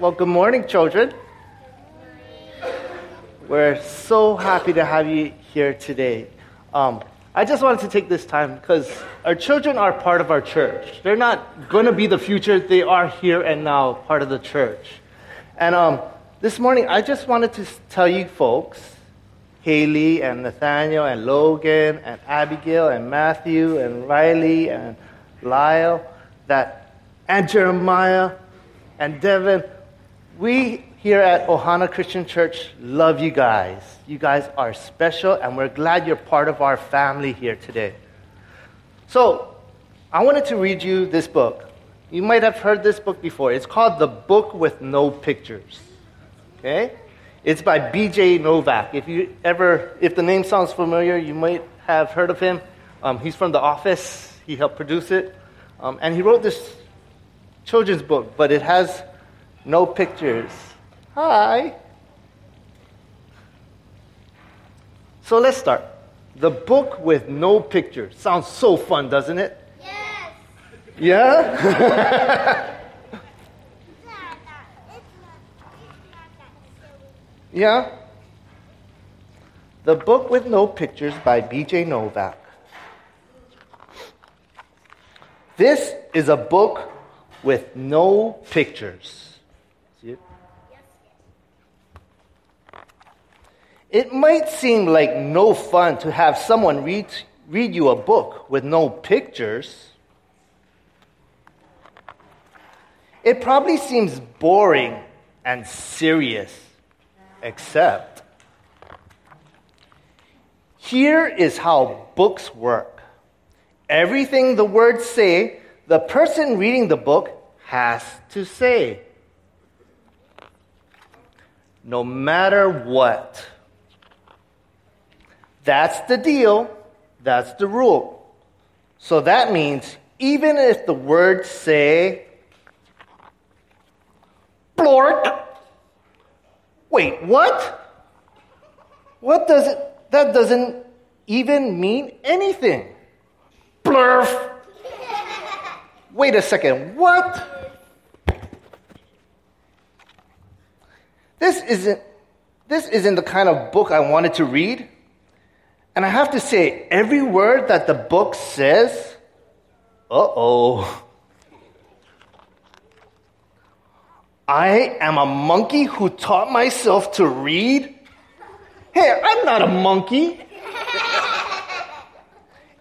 Well, good morning, children. We're so happy to have you here today. Um, I just wanted to take this time because our children are part of our church. They're not going to be the future, they are here and now part of the church. And um, this morning, I just wanted to tell you folks Haley and Nathaniel and Logan and Abigail and Matthew and Riley and Lyle that and Jeremiah and Devin, we here at Ohana Christian Church love you guys. You guys are special, and we're glad you're part of our family here today. So, I wanted to read you this book. You might have heard this book before. It's called The Book with No Pictures. Okay? It's by B.J. Novak. If you ever, if the name sounds familiar, you might have heard of him. Um, he's from The Office. He helped produce it, um, and he wrote this children's book, but it has no pictures. Hi. So let's start. The book with no pictures. Sounds so fun, doesn't it? Yes. Yeah? yeah? The book with no pictures by B.J. Novak. This is a book with no pictures. See it? It might seem like no fun to have someone read, read you a book with no pictures. It probably seems boring and serious, except here is how books work. Everything the words say, the person reading the book has to say. No matter what. That's the deal. That's the rule. So that means even if the words say, blork, wait, what? What does it, that doesn't even mean anything. Blurf. Wait a second, what? This isn't, this isn't the kind of book I wanted to read. And I have to say, every word that the book says, uh oh. I am a monkey who taught myself to read? Hey, I'm not a monkey.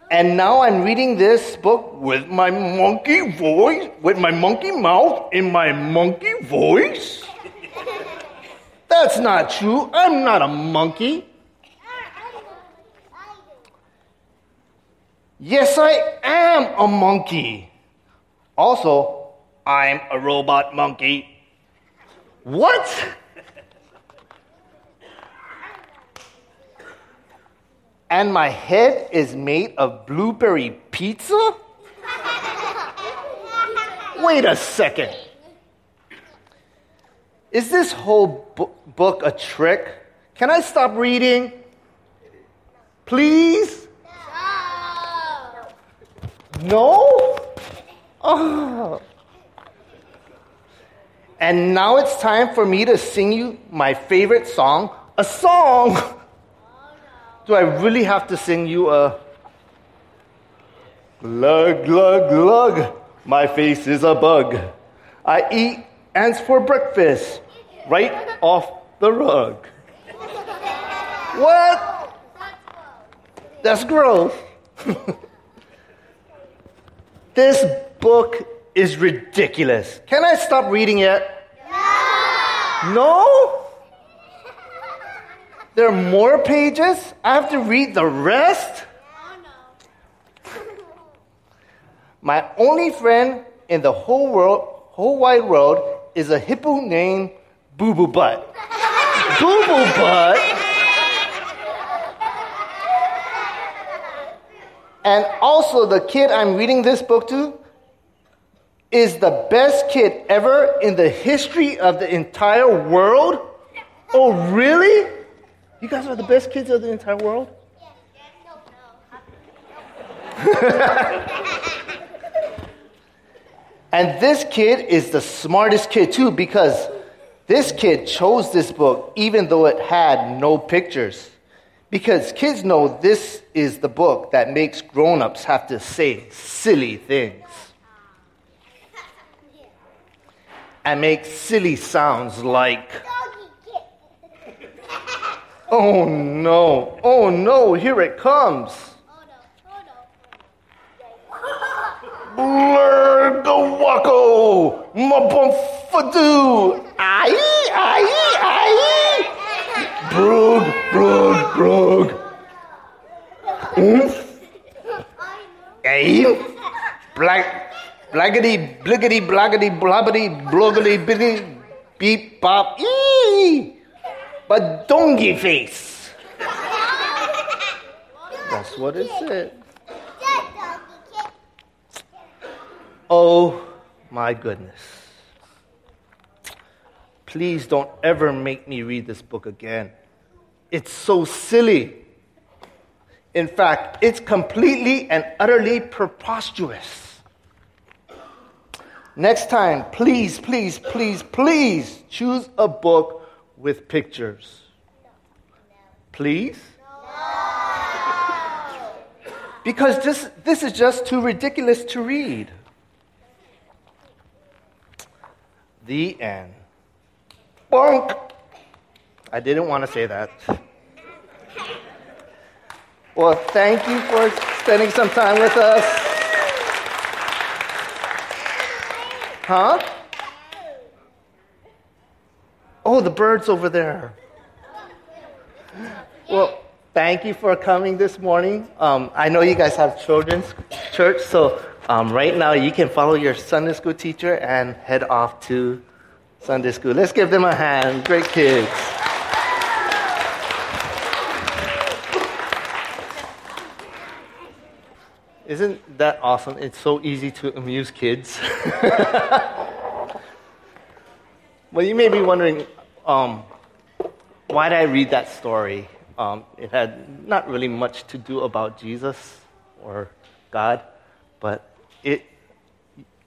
and now I'm reading this book with my monkey voice, with my monkey mouth in my monkey voice? That's not true. I'm not a monkey. Yes, I am a monkey. Also, I'm a robot monkey. What? and my head is made of blueberry pizza? Wait a second. Is this whole bu- book a trick? Can I stop reading? Please? No? Oh. And now it's time for me to sing you my favorite song, a song. Do I really have to sing you a glug glug glug? My face is a bug. I eat ants for breakfast, right off the rug. What? That's gross. This book is ridiculous. Can I stop reading it? No. No? There are more pages? I have to read the rest? My only friend in the whole world, whole wide world, is a hippo named Boo Boo Butt. Boo Boo Butt? And also, the kid I'm reading this book to is the best kid ever in the history of the entire world. Oh, really? You guys are the best kids of the entire world? and this kid is the smartest kid too because This kid chose this book even though it had no pictures. Because kids know this is the book that makes grown ups have to say silly things. And make silly sounds like, oh no, oh no, here it comes. Blur the wacko, mabumfadoo, aye, aye, aye. Brug, brug, brug. Oomph, aim, black, blaggity, bliggity, blaggity, blobbity, bloggity, biggity, beep, bop, ee. But dongy face. That's what it said. Oh my goodness. Please don't ever make me read this book again. It's so silly. In fact, it's completely and utterly preposterous. Next time, please, please, please, please choose a book with pictures. Please? Because this, this is just too ridiculous to read. The end. Bonk! I didn't want to say that. Well, thank you for spending some time with us. Huh? Oh, the bird's over there. Well, thank you for coming this morning. Um, I know you guys have children's church, so um, right now you can follow your Sunday school teacher and head off to Sunday school. Let's give them a hand. Great kids. Isn't that awesome? It's so easy to amuse kids. well, you may be wondering um, why did I read that story? Um, it had not really much to do about Jesus or God, but it,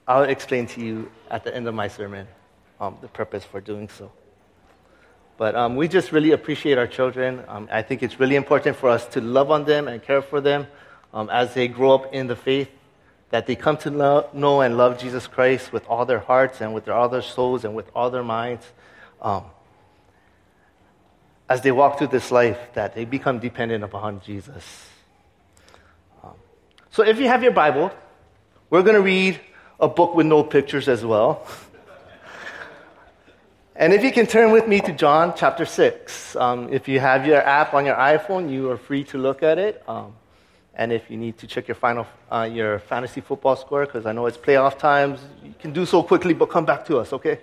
I'll explain to you at the end of my sermon um, the purpose for doing so. But um, we just really appreciate our children. Um, I think it's really important for us to love on them and care for them um, as they grow up in the faith, that they come to know, know, and love Jesus Christ with all their hearts and with all their souls and with all their minds. Um, as they walk through this life, that they become dependent upon Jesus. Um, so if you have your Bible, we're going to read a book with no pictures as well. and if you can turn with me to John chapter 6. Um, if you have your app on your iPhone, you are free to look at it. Um, and if you need to check your final, uh, your fantasy football score, because I know it's playoff times, you can do so quickly, but come back to us, okay?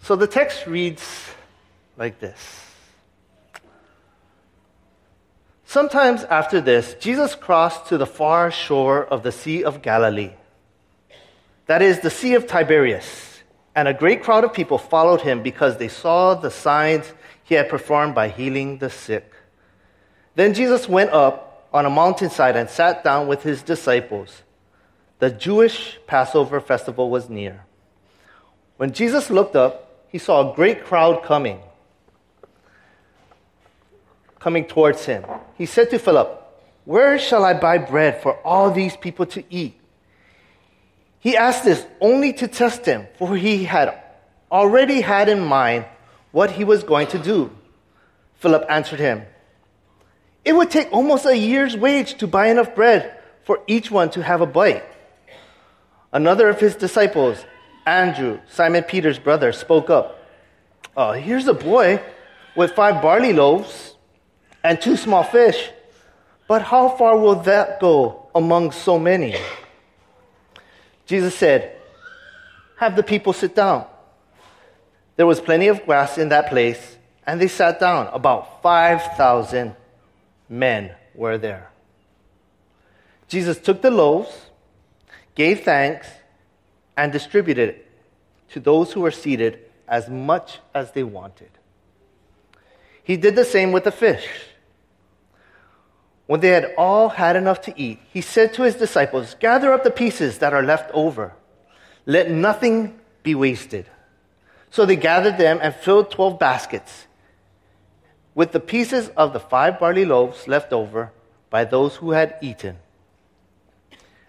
So the text reads like this. Sometimes after this, Jesus crossed to the far shore of the Sea of Galilee. That is, the Sea of Tiberias and a great crowd of people followed him because they saw the signs he had performed by healing the sick. Then Jesus went up on a mountainside and sat down with his disciples. The Jewish Passover festival was near. When Jesus looked up, he saw a great crowd coming, coming towards him. He said to Philip, Where shall I buy bread for all these people to eat? He asked this only to test him, for he had already had in mind what he was going to do. Philip answered him, It would take almost a year's wage to buy enough bread for each one to have a bite. Another of his disciples, Andrew, Simon Peter's brother, spoke up. Uh, here's a boy with five barley loaves and two small fish. But how far will that go among so many? Jesus said, Have the people sit down. There was plenty of grass in that place, and they sat down. About 5,000 men were there. Jesus took the loaves, gave thanks, and distributed it to those who were seated as much as they wanted. He did the same with the fish. When they had all had enough to eat, he said to his disciples, Gather up the pieces that are left over. Let nothing be wasted. So they gathered them and filled twelve baskets with the pieces of the five barley loaves left over by those who had eaten.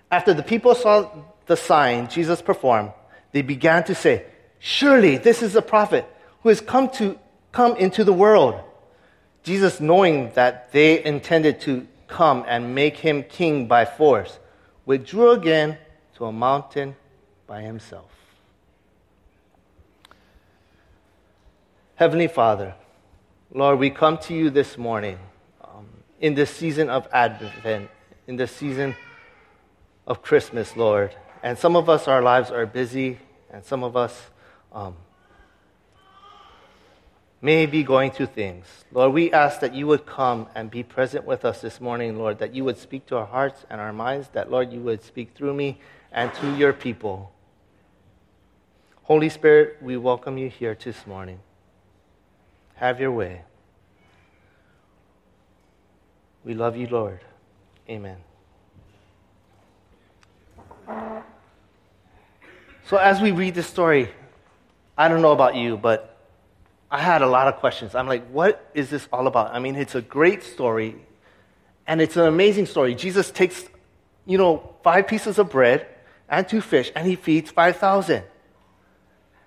After the people saw the sign Jesus performed, they began to say, Surely this is a prophet who has come to come into the world. Jesus, knowing that they intended to come and make him king by force, withdrew again to a mountain by himself. Heavenly Father, Lord, we come to you this morning um, in this season of Advent, in this season of Christmas, Lord. And some of us, our lives are busy, and some of us, um, may be going through things. Lord, we ask that you would come and be present with us this morning, Lord, that you would speak to our hearts and our minds, that, Lord, you would speak through me and to your people. Holy Spirit, we welcome you here this morning. Have your way. We love you, Lord. Amen. So, as we read this story, I don't know about you, but I had a lot of questions. I'm like, what is this all about? I mean, it's a great story, and it's an amazing story. Jesus takes, you know, five pieces of bread and two fish, and he feeds 5,000.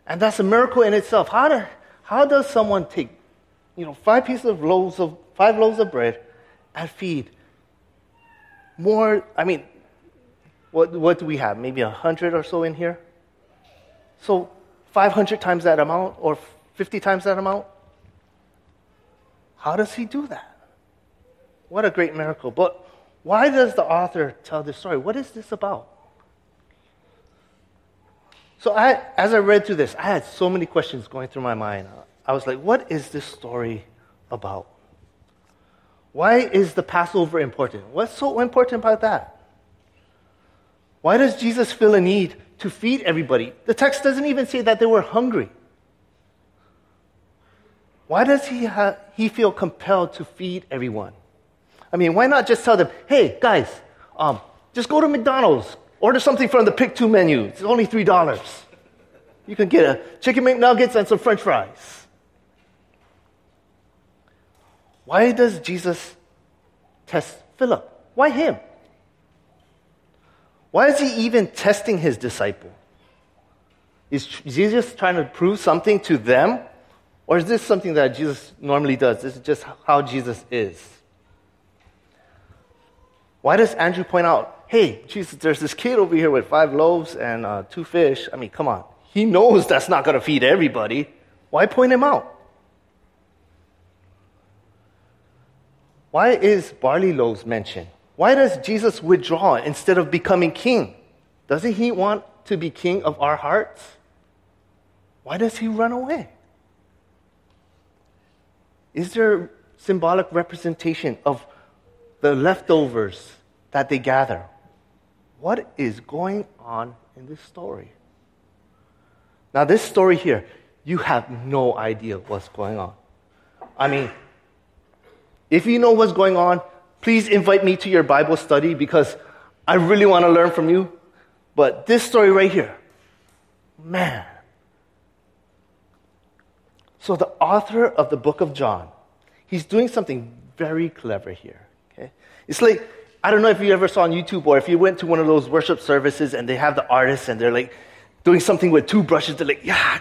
And that's a miracle in itself. How, do, how does someone take, you know, five pieces of loaves of, five loaves of bread and feed more, I mean, what, what do we have? Maybe a hundred or so in here? So 500 times that amount or 50 times that amount? How does he do that? What a great miracle. But why does the author tell this story? What is this about? So, I, as I read through this, I had so many questions going through my mind. I was like, what is this story about? Why is the Passover important? What's so important about that? Why does Jesus feel a need to feed everybody? The text doesn't even say that they were hungry. Why does he, ha- he feel compelled to feed everyone? I mean, why not just tell them, hey, guys, um, just go to McDonald's, order something from the pick two menu. It's only $3. You can get a chicken McNuggets and some french fries. Why does Jesus test Philip? Why him? Why is he even testing his disciple? Is Jesus trying to prove something to them or is this something that Jesus normally does? This is just how Jesus is. Why does Andrew point out, hey, Jesus, there's this kid over here with five loaves and uh, two fish? I mean, come on. He knows that's not going to feed everybody. Why point him out? Why is barley loaves mentioned? Why does Jesus withdraw instead of becoming king? Doesn't he want to be king of our hearts? Why does he run away? Is there symbolic representation of the leftovers that they gather? What is going on in this story? Now, this story here, you have no idea what's going on. I mean, if you know what's going on, please invite me to your Bible study because I really want to learn from you. But this story right here, man, so, the author of the book of John, he's doing something very clever here. Okay? It's like, I don't know if you ever saw on YouTube or if you went to one of those worship services and they have the artists and they're like doing something with two brushes. They're like, yeah,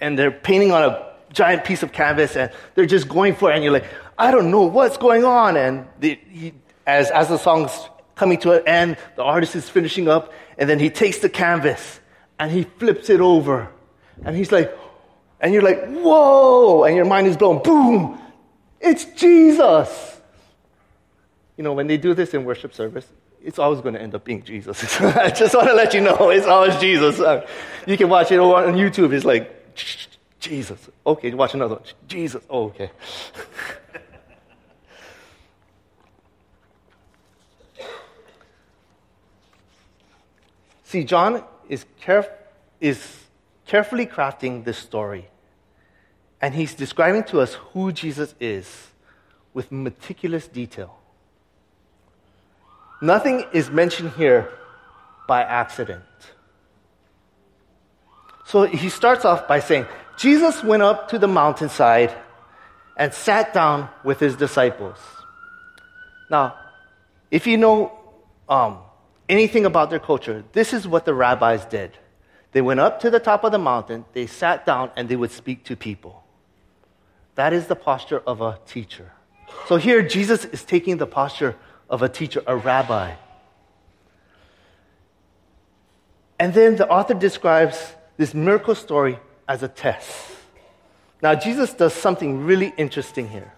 and they're painting on a giant piece of canvas and they're just going for it. And you're like, I don't know what's going on. And the, he, as, as the song's coming to an end, the artist is finishing up and then he takes the canvas and he flips it over. And he's like, and you're like, whoa, and your mind is blown, boom, it's Jesus. You know, when they do this in worship service, it's always going to end up being Jesus. I just want to let you know, it's always Jesus. Uh, you can watch it on YouTube, it's like, Jesus. Okay, watch another one. Jesus. Oh, okay. See, John is, caref- is carefully crafting this story and he's describing to us who Jesus is with meticulous detail. Nothing is mentioned here by accident. So he starts off by saying, Jesus went up to the mountainside and sat down with his disciples. Now, if you know um, anything about their culture, this is what the rabbis did. They went up to the top of the mountain, they sat down, and they would speak to people. That is the posture of a teacher. So here, Jesus is taking the posture of a teacher, a rabbi. And then the author describes this miracle story as a test. Now, Jesus does something really interesting here.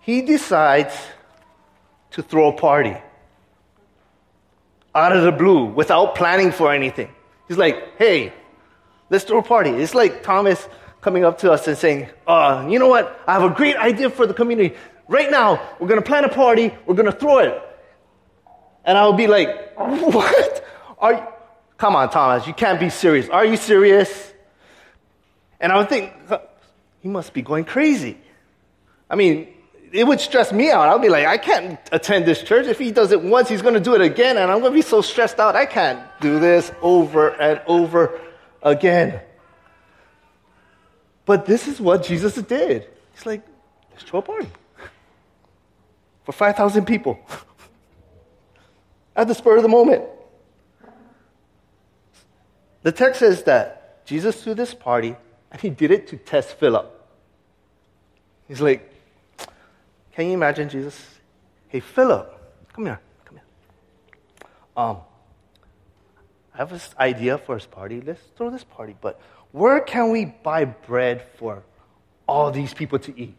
He decides to throw a party out of the blue without planning for anything. He's like, hey, let's throw a party. It's like Thomas coming up to us and saying, uh, you know what? I have a great idea for the community. Right now, we're going to plan a party, we're going to throw it. And I'll be like, what? Are you? Come on, Thomas, you can't be serious. Are you serious? And I would think, he must be going crazy. I mean, it would stress me out. I'll be like, I can't attend this church. If he does it once, he's going to do it again, and I'm going to be so stressed out. I can't do this over and over again. But this is what Jesus did. He's like, let's throw a party for 5,000 people at the spur of the moment. The text says that Jesus threw this party and he did it to test Philip. He's like, Can you imagine Jesus? Hey, Philip, come here, come here. Um, I have this idea for his party. Let's throw this party, but where can we buy bread for all these people to eat?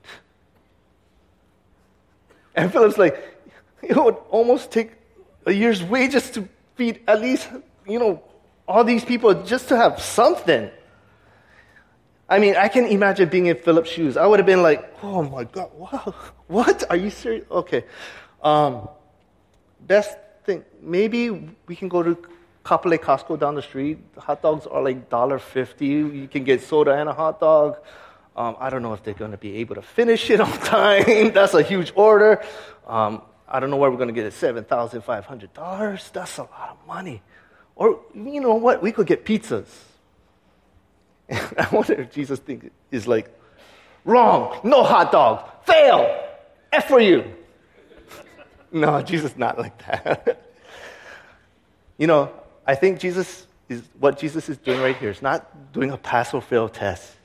And Philip's like, it would almost take a year's wages to feed at least, you know, all these people just to have something. I mean, I can imagine being in Philip's shoes. I would have been like, oh my God, wow, what? Are you serious? Okay. Um, best thing, maybe we can go to Kapolei Costco down the street. Hot dogs are like $1.50. You can get soda and a hot dog. Um, I don't know if they're going to be able to finish it on time. That's a huge order. Um, I don't know where we're going to get it. $7,500. That's a lot of money. Or, you know what? We could get pizzas. I wonder if Jesus think, is like, wrong, no hot dog, fail, F for you. no, Jesus not like that. you know, I think Jesus is, what Jesus is doing right here is not doing a pass or fail test.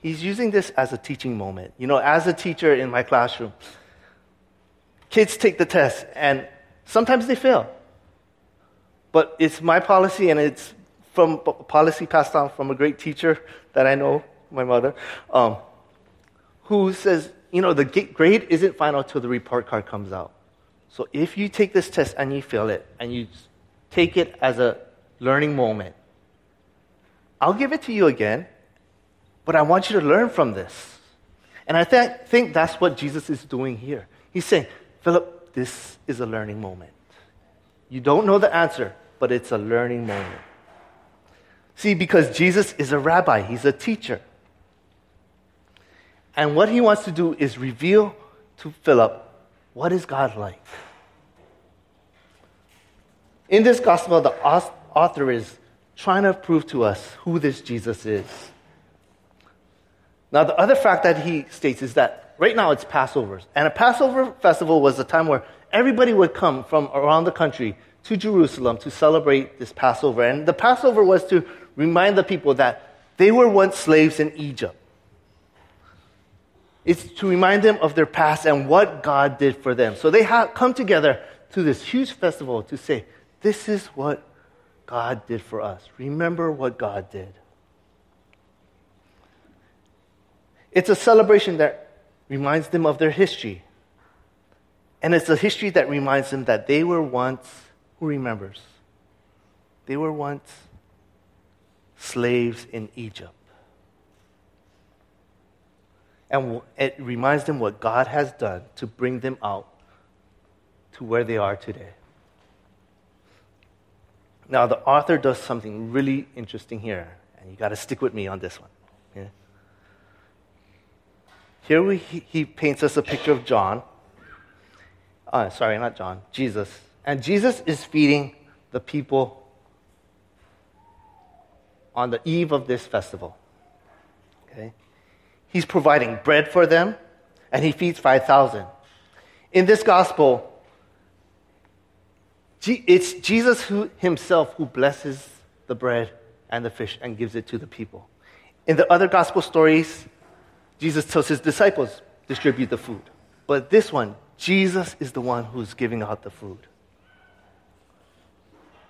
He's using this as a teaching moment. You know, as a teacher in my classroom, kids take the test and sometimes they fail. But it's my policy, and it's from policy passed down from a great teacher that I know, my mother, um, who says, you know, the grade isn't final till the report card comes out. So if you take this test and you fail it, and you take it as a learning moment, I'll give it to you again, but I want you to learn from this. And I th- think that's what Jesus is doing here. He's saying, Philip, this is a learning moment. You don't know the answer, but it's a learning moment. See, because Jesus is a rabbi, he's a teacher. And what he wants to do is reveal to Philip what is God like. In this gospel, the author is trying to prove to us who this Jesus is. Now, the other fact that he states is that right now it's Passover. And a Passover festival was a time where everybody would come from around the country to Jerusalem to celebrate this Passover. And the Passover was to remind the people that they were once slaves in Egypt. It's to remind them of their past and what God did for them. So they have come together to this huge festival to say, This is what God did for us. Remember what God did. It's a celebration that reminds them of their history. And it's a history that reminds them that they were once who remembers? They were once slaves in Egypt. And it reminds them what God has done to bring them out to where they are today. Now, the author does something really interesting here, and you got to stick with me on this one. Yeah? Here we, he, he paints us a picture of John Uh, sorry, not John, Jesus. And Jesus is feeding the people on the eve of this festival. Okay? He's providing bread for them, and he feeds 5,000. In this gospel, it's Jesus who, himself who blesses the bread and the fish and gives it to the people. In the other gospel stories, Jesus tells his disciples, distribute the food. But this one, Jesus is the one who's giving out the food.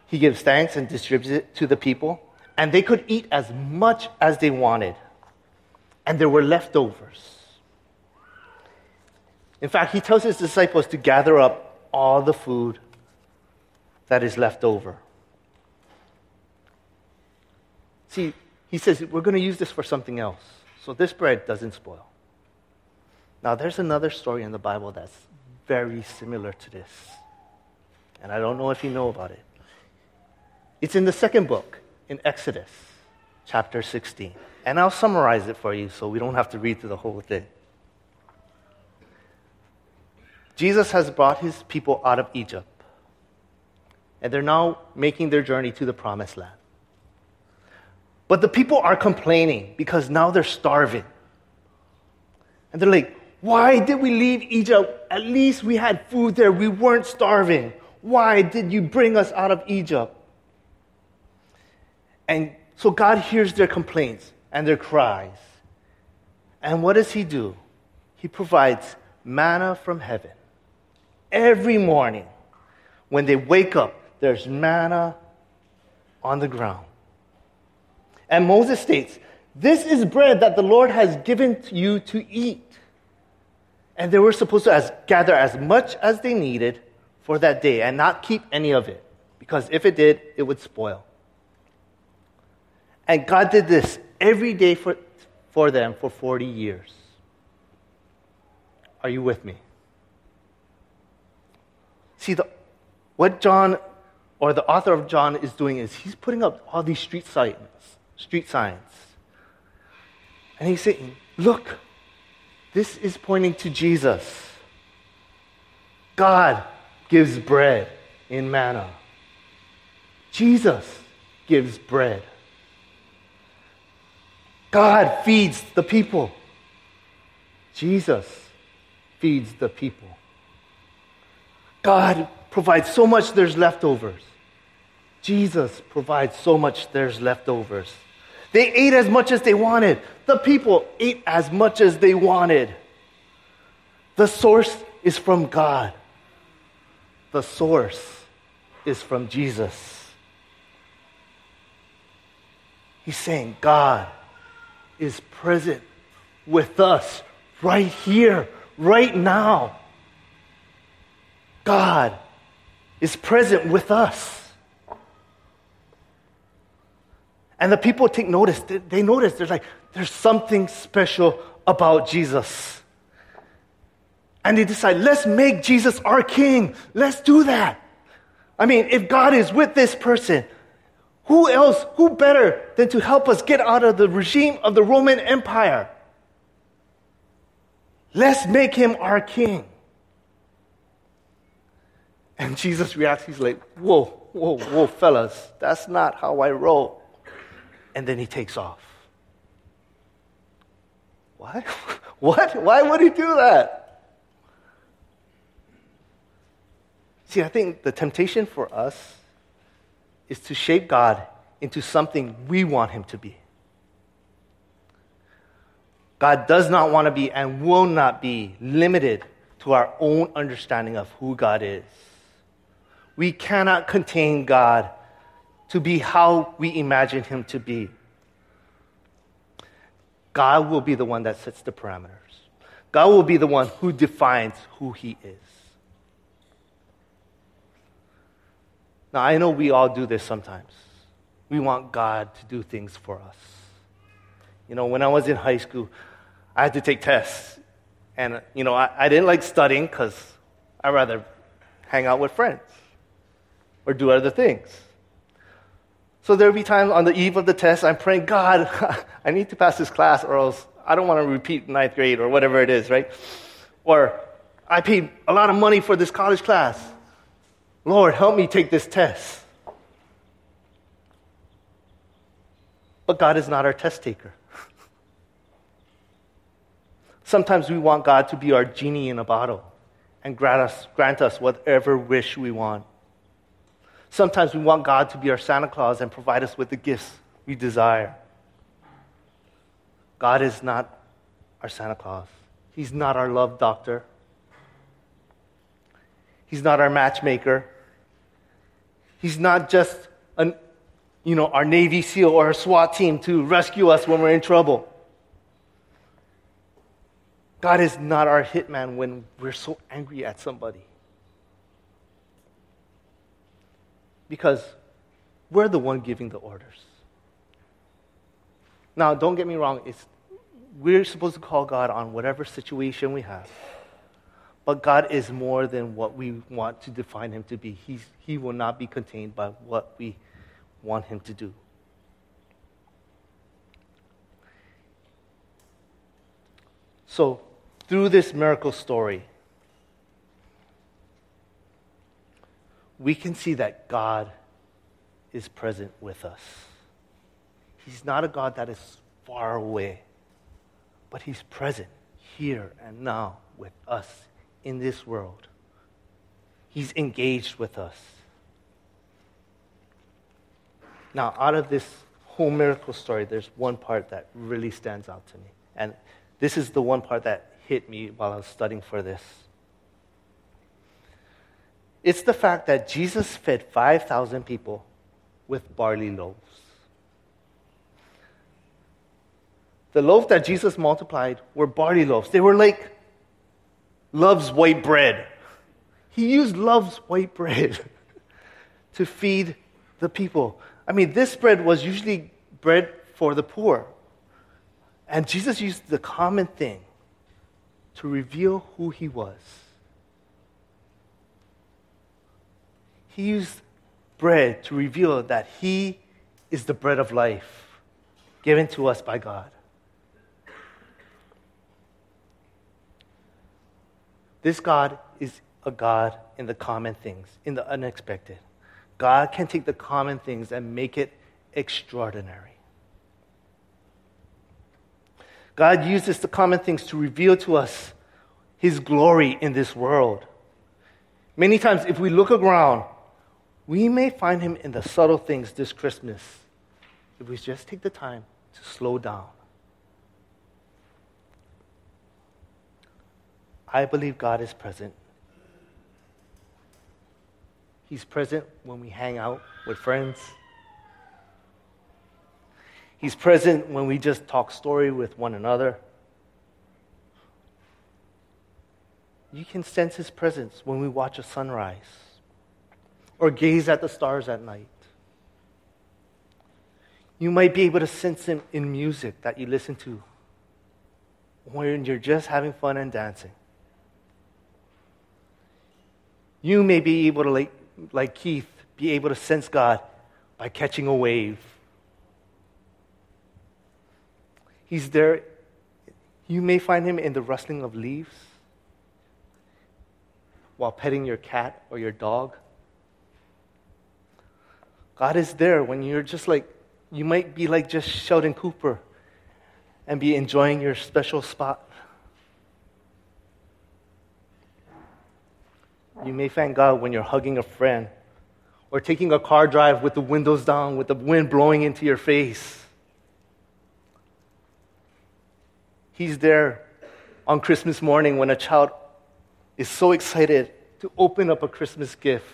He gives thanks and distributes it to the people, and they could eat as much as they wanted. And there were leftovers. In fact, he tells his disciples to gather up all the food that is left over. See, he says, we're going to use this for something else. So this bread doesn't spoil. Now, there's another story in the Bible that's very similar to this. And I don't know if you know about it. It's in the second book, in Exodus, chapter 16. And I'll summarize it for you so we don't have to read through the whole thing. Jesus has brought his people out of Egypt, and they're now making their journey to the promised land. But the people are complaining because now they're starving. And they're like, why did we leave Egypt? At least we had food there. We weren't starving. Why did you bring us out of Egypt? And so God hears their complaints and their cries. And what does He do? He provides manna from heaven. Every morning, when they wake up, there's manna on the ground. And Moses states, This is bread that the Lord has given you to eat. And they were supposed to as, gather as much as they needed for that day and not keep any of it, because if it did, it would spoil. And God did this every day for, for them for 40 years. Are you with me? See, the, what John or the author of John is doing is he's putting up all these street signs, street signs. And he's saying, look, this is pointing to Jesus. God gives bread in manna. Jesus gives bread. God feeds the people. Jesus feeds the people. God provides so much there's leftovers. Jesus provides so much there's leftovers. They ate as much as they wanted. The people ate as much as they wanted. The source is from God. The source is from Jesus. He's saying, God is present with us right here, right now. God is present with us. And the people take notice. They notice. They're like, there's something special about Jesus. And they decide, let's make Jesus our king. Let's do that. I mean, if God is with this person, who else, who better than to help us get out of the regime of the Roman Empire? Let's make him our king. And Jesus reacts, he's like, whoa, whoa, whoa, fellas, that's not how I roll. And then he takes off. What? What? Why would he do that? See, I think the temptation for us is to shape God into something we want him to be. God does not want to be and will not be limited to our own understanding of who God is. We cannot contain God to be how we imagine him to be. God will be the one that sets the parameters. God will be the one who defines who he is. Now, I know we all do this sometimes. We want God to do things for us. You know, when I was in high school, I had to take tests. And, you know, I, I didn't like studying because I'd rather hang out with friends or do other things. So there'll be times on the eve of the test, I'm praying, God, I need to pass this class or else I don't want to repeat ninth grade or whatever it is, right? Or I paid a lot of money for this college class. Lord, help me take this test. But God is not our test taker. Sometimes we want God to be our genie in a bottle and grant us, grant us whatever wish we want. Sometimes we want God to be our Santa Claus and provide us with the gifts we desire. God is not our Santa Claus. He's not our love doctor. He's not our matchmaker. He's not just an, you know, our Navy SEAL or a SWAT team to rescue us when we're in trouble. God is not our hitman when we're so angry at somebody. Because we're the one giving the orders. Now, don't get me wrong, it's, we're supposed to call God on whatever situation we have. But God is more than what we want to define him to be. He's, he will not be contained by what we want him to do. So, through this miracle story, we can see that God is present with us. He's not a God that is far away, but He's present here and now with us in this world. He's engaged with us. Now, out of this whole miracle story, there's one part that really stands out to me. And this is the one part that hit me while I was studying for this. It's the fact that Jesus fed 5,000 people with barley loaves. The loaves that Jesus multiplied were barley loaves. They were like love's white bread. He used love's white bread to feed the people. I mean, this bread was usually bread for the poor. And Jesus used the common thing to reveal who he was. He used bread to reveal that he is the bread of life given to us by God. This God is a God in the common things, in the unexpected. God can take the common things and make it extraordinary. God uses the common things to reveal to us his glory in this world. Many times, if we look around, we may find him in the subtle things this Christmas if we just take the time to slow down. I believe God is present. He's present when we hang out with friends. He's present when we just talk story with one another. You can sense his presence when we watch a sunrise or gaze at the stars at night. You might be able to sense him in music that you listen to when you're just having fun and dancing. You may be able to, like, like Keith, be able to sense God by catching a wave He's there. You may find him in the rustling of leaves while petting your cat or your dog. God is there when you're just like, you might be like just Sheldon Cooper and be enjoying your special spot. You may thank God when you're hugging a friend or taking a car drive with the windows down, with the wind blowing into your face. He's there on Christmas morning when a child is so excited to open up a Christmas gift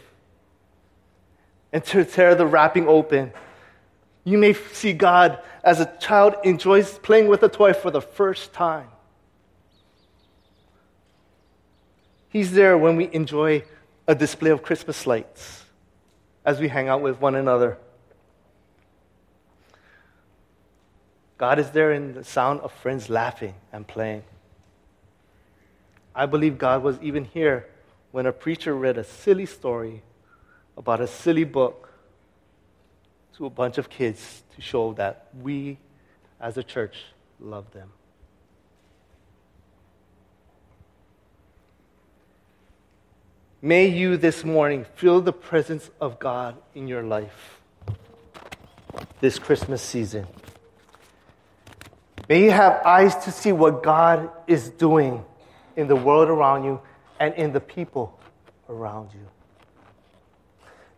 and to tear the wrapping open. You may see God as a child enjoys playing with a toy for the first time. He's there when we enjoy a display of Christmas lights as we hang out with one another. God is there in the sound of friends laughing and playing. I believe God was even here when a preacher read a silly story about a silly book to a bunch of kids to show that we as a church love them. May you this morning feel the presence of God in your life this Christmas season. May you have eyes to see what God is doing in the world around you and in the people around you.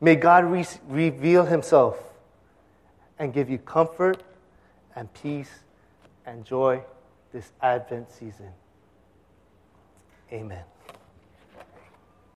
May God re- reveal Himself and give you comfort and peace and joy this Advent season. Amen.